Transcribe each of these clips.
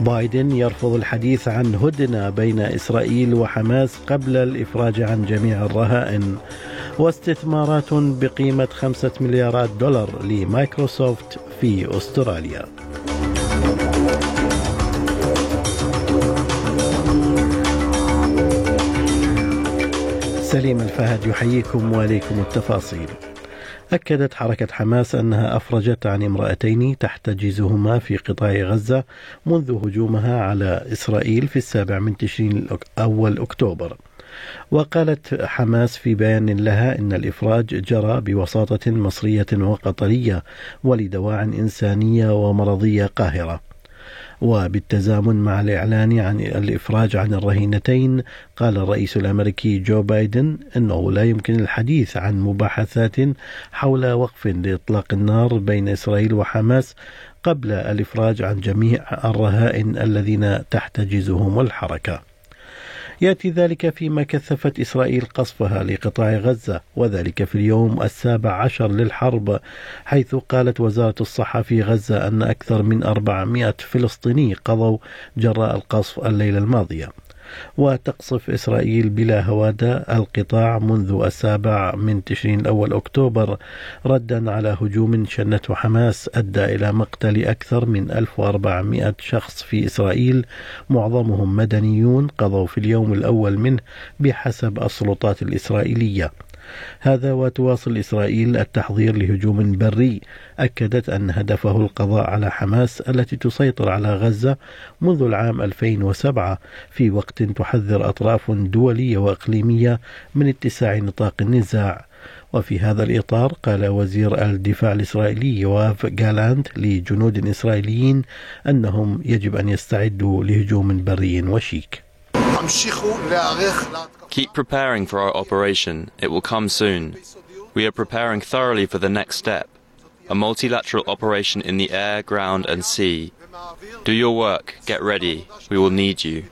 بايدن يرفض الحديث عن هدنة بين إسرائيل وحماس قبل الإفراج عن جميع الرهائن. واستثمارات بقيمة خمسة مليارات دولار لمايكروسوفت في أستراليا. سليم الفهد يحييكم وعليكم التفاصيل. أكدت حركة حماس أنها أفرجت عن امرأتين تحتجزهما في قطاع غزة منذ هجومها على إسرائيل في السابع من تشرين أول أكتوبر. وقالت حماس في بيان لها إن الإفراج جرى بوساطة مصرية وقطريه ولدواع إنسانية ومرضية قاهرة. وبالتزامن مع الإعلان عن الإفراج عن الرهينتين قال الرئيس الأمريكي جو بايدن أنه لا يمكن الحديث عن مباحثات حول وقف لإطلاق النار بين إسرائيل وحماس قبل الإفراج عن جميع الرهائن الذين تحتجزهم الحركة. يأتي ذلك فيما كثفت إسرائيل قصفها لقطاع غزة وذلك في اليوم السابع عشر للحرب حيث قالت وزارة الصحة في غزة أن أكثر من 400 فلسطيني قضوا جراء القصف الليلة الماضية. وتقصف إسرائيل بلا هوادة القطاع منذ السابع من تشرين الأول أكتوبر ردا على هجوم شنته حماس أدى إلى مقتل أكثر من 1400 شخص في إسرائيل معظمهم مدنيون قضوا في اليوم الأول منه بحسب السلطات الإسرائيلية. هذا وتواصل إسرائيل التحضير لهجوم بري. أكدت أن هدفه القضاء على حماس التي تسيطر على غزة منذ العام 2007 في وقت تحذر أطراف دولية وإقليمية من اتساع نطاق النزاع. وفي هذا الإطار قال وزير الدفاع الإسرائيلي يواف جالانت لجنود إسرائيليين أنهم يجب أن يستعدوا لهجوم بري وشيك. Keep preparing for our operation. It will come soon. We are preparing thoroughly for the next step a multilateral operation in the air, ground, and sea. Do your work. Get ready. We will need you.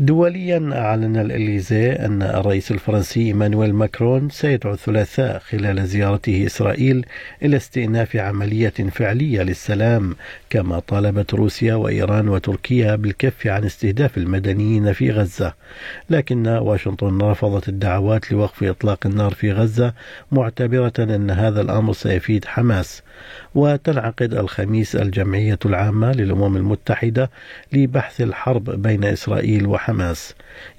دوليا أعلن الإليزي أن الرئيس الفرنسي إيمانويل ماكرون سيدعو الثلاثاء خلال زيارته إسرائيل إلى استئناف عملية فعلية للسلام كما طالبت روسيا وإيران وتركيا بالكف عن استهداف المدنيين في غزة. لكن واشنطن رفضت الدعوات لوقف إطلاق النار في غزة معتبرة أن هذا الأمر سيفيد حماس. وتنعقد الخميس الجمعية العامة للأمم المتحدة لبحث الحرب بين إسرائيل وحماس.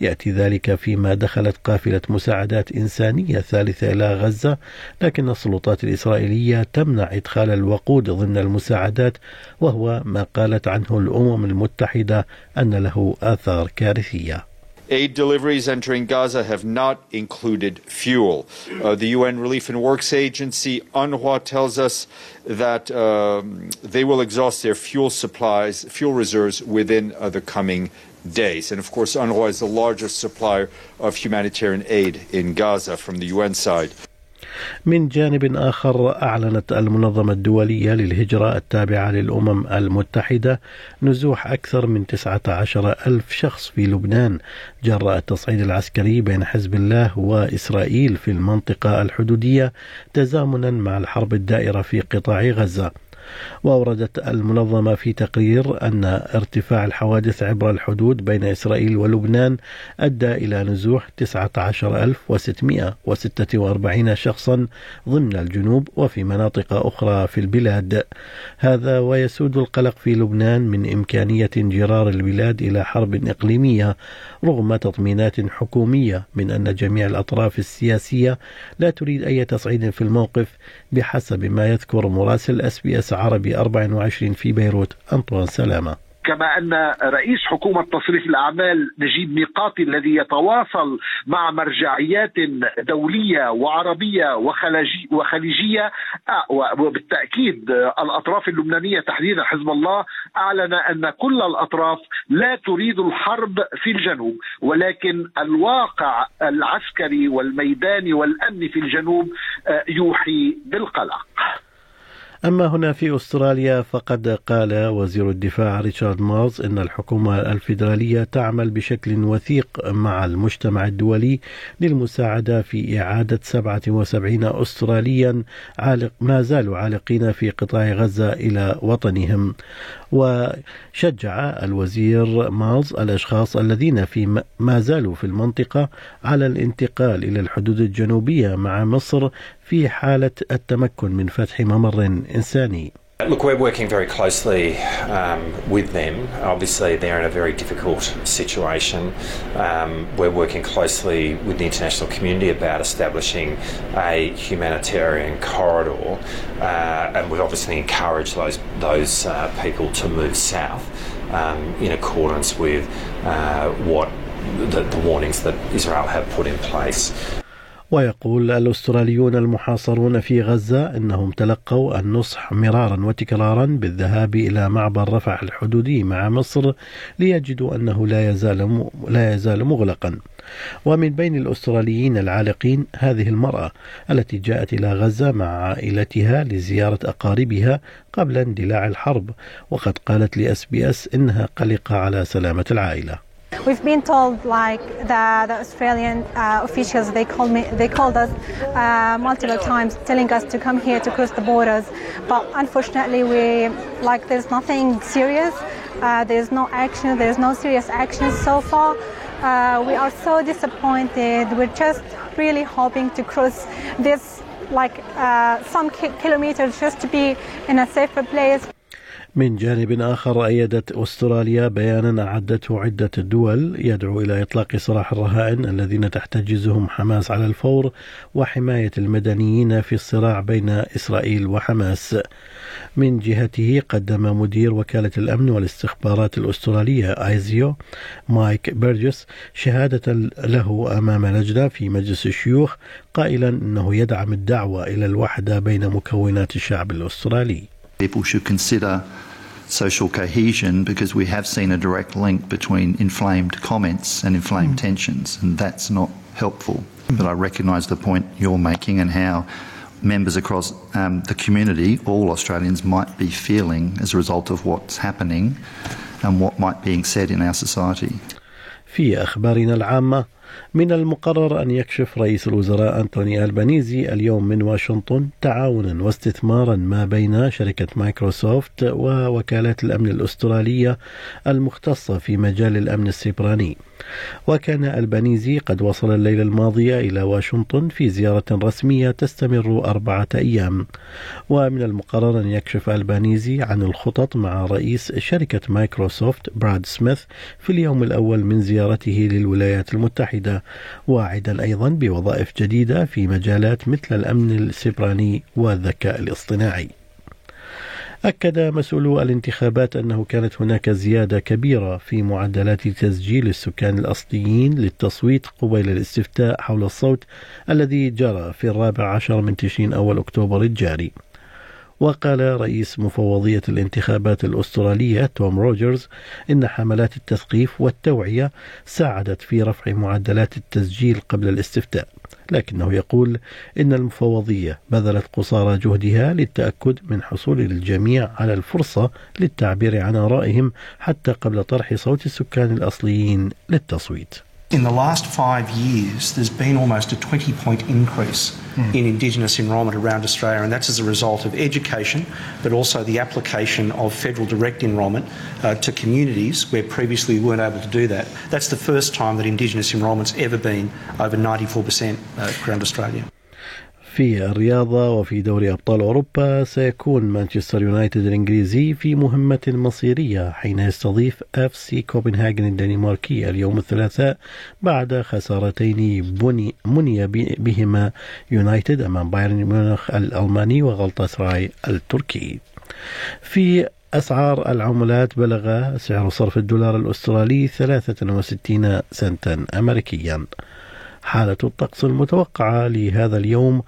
يأتي ذلك فيما دخلت قافلة مساعدات إنسانية ثالثة إلى غزة لكن السلطات الإسرائيلية تمنع إدخال الوقود ضمن المساعدات وهو ما قالت عنه الأمم المتحدة أن له آثار كارثية. Aid deliveries entering Gaza have not included fuel. Uh, the UN Relief and Works Agency, UNRWA, tells us that um, they will exhaust their fuel supplies, fuel reserves within uh, the coming days. And of course, UNRWA is the largest supplier of humanitarian aid in Gaza from the UN side. من جانب آخر أعلنت المنظمة الدولية للهجرة التابعة للأمم المتحدة نزوح أكثر من 19 ألف شخص في لبنان جراء التصعيد العسكري بين حزب الله وإسرائيل في المنطقة الحدودية تزامنا مع الحرب الدائرة في قطاع غزة. وأوردت المنظمة في تقرير أن ارتفاع الحوادث عبر الحدود بين إسرائيل ولبنان أدى إلى نزوح 19646 شخصا ضمن الجنوب وفي مناطق أخرى في البلاد. هذا ويسود القلق في لبنان من إمكانية انجرار البلاد إلى حرب إقليمية رغم تطمينات حكومية من أن جميع الأطراف السياسية لا تريد أي تصعيد في الموقف بحسب ما يذكر مراسل اس بي اس عربي 24 في بيروت. أنطوان سلامة. كما أن رئيس حكومة تصريف الأعمال نجيب ميقاتي الذي يتواصل مع مرجعيات دولية وعربية وخليجية وبالتأكيد الأطراف اللبنانية تحديدا حزب الله أعلن أن كل الأطراف لا تريد الحرب في الجنوب ولكن الواقع العسكري والميداني والأمني في الجنوب يوحي بالقلق. أما هنا في أستراليا فقد قال وزير الدفاع ريتشارد مارز أن الحكومة الفيدرالية تعمل بشكل وثيق مع المجتمع الدولي للمساعدة في إعادة 77 أستراليا عالق ما زالوا عالقين في قطاع غزة إلى وطنهم. وشجع الوزير مارز الأشخاص الذين في ما زالوا في المنطقة على الانتقال إلى الحدود الجنوبية مع مصر في حالة التمكن من فتح ممر إنساني Look, we're working very closely um, with them. Obviously, they're in a very difficult situation. Um, we're working closely with the international community about establishing a humanitarian corridor, uh, and we've obviously encouraged those those uh, people to move south um, in accordance with uh, what the, the warnings that Israel have put in place. ويقول الأستراليون المحاصرون في غزة أنهم تلقوا النصح مرارا وتكرارا بالذهاب إلى معبر رفح الحدودي مع مصر ليجدوا أنه لا يزال لا يزال مغلقا. ومن بين الأستراليين العالقين هذه المرأة التي جاءت إلى غزة مع عائلتها لزيارة أقاربها قبل اندلاع الحرب وقد قالت لأس بي أس إنها قلقة على سلامة العائلة. We've been told like the, the Australian uh, officials they called me they called us uh, multiple times telling us to come here to cross the borders, but unfortunately we like there's nothing serious. Uh, there's no action. There's no serious action so far. Uh, we are so disappointed. We're just really hoping to cross this like uh, some ki- kilometers just to be in a safer place. من جانب آخر أيدت أستراليا بيانا أعدته عدة دول يدعو إلى إطلاق سراح الرهائن الذين تحتجزهم حماس على الفور وحماية المدنيين في الصراع بين إسرائيل وحماس. من جهته قدم مدير وكالة الأمن والاستخبارات الأسترالية آيزيو مايك بيرجس شهادة له أمام لجنة في مجلس الشيوخ قائلا أنه يدعم الدعوة إلى الوحدة بين مكونات الشعب الأسترالي. People should consider social cohesion because we have seen a direct link between inflamed comments and inflamed mm. tensions, and that's not helpful. But I recognise the point you're making and how members across um, the community, all Australians, might be feeling as a result of what's happening and what might be said in our society. في أخبارنا العامة من المقرر أن يكشف رئيس الوزراء أنتوني ألبانيزي اليوم من واشنطن تعاونا واستثمارا ما بين شركة مايكروسوفت ووكالات الأمن الأسترالية المختصة في مجال الأمن السيبراني. وكان ألبانيزي قد وصل الليلة الماضية إلى واشنطن في زيارة رسمية تستمر أربعة أيام. ومن المقرر أن يكشف ألبانيزي عن الخطط مع رئيس شركة مايكروسوفت براد سميث في اليوم الأول من زيارته للولايات المتحدة. واعدا أيضا بوظائف جديدة في مجالات مثل الأمن السيبراني والذكاء الاصطناعي. أكد مسؤولو الانتخابات أنه كانت هناك زيادة كبيرة في معدلات تسجيل السكان الأصليين للتصويت قبيل الاستفتاء حول الصوت الذي جرى في الرابع عشر من تشرين أول أكتوبر الجاري. وقال رئيس مفوضية الانتخابات الأسترالية توم روجرز إن حملات التثقيف والتوعية ساعدت في رفع معدلات التسجيل قبل الاستفتاء لكنه يقول إن المفوضية بذلت قصارى جهدها للتأكد من حصول الجميع على الفرصة للتعبير عن آرائهم حتى قبل طرح صوت السكان الأصليين للتصويت. In the last five years, there's been almost a 20 point increase mm. in Indigenous enrolment around Australia, and that's as a result of education, but also the application of federal direct enrolment uh, to communities where previously we weren't able to do that. That's the first time that Indigenous enrolment's ever been over 94% uh, around Australia. في الرياضة وفي دوري أبطال أوروبا سيكون مانشستر يونايتد الإنجليزي في مهمة مصيرية حين يستضيف أف سي كوبنهاجن الدنماركي اليوم الثلاثاء بعد خسارتين بني مني بهما يونايتد أمام بايرن ميونخ الألماني وغلطة سراي التركي. في أسعار العملات بلغ سعر صرف الدولار الأسترالي 63 سنتا أمريكيا. حالة الطقس المتوقعة لهذا اليوم.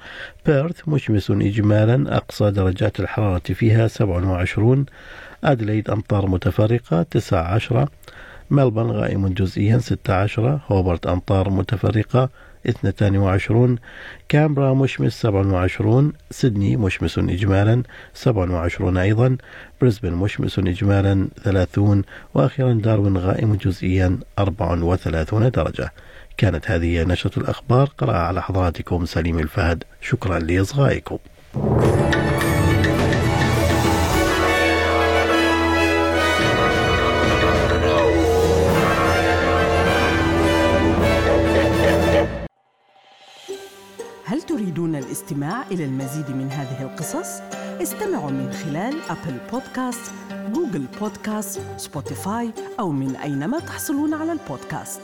بيرث مشمس إجمالا أقصى درجات الحرارة فيها 27 أدليد أمطار متفرقة 19 ملبن غائم جزئيا 16 هوبرت أمطار متفرقة 22 كامبرا مشمس 27 سيدني مشمس إجمالا 27 أيضا. بريسبن مشمس إجمالا 30 وأخيرا داروين غائم جزئيا 34 درجة. كانت هذه نشرة الأخبار. قرأ على حضراتكم سليم الفهد. شكرا لإصغائكم. هل تريدون الاستماع إلى المزيد من هذه القصص؟ استمعوا من خلال أبل بودكاست، جوجل بودكاست، سبوتيفاي أو من أينما تحصلون على البودكاست.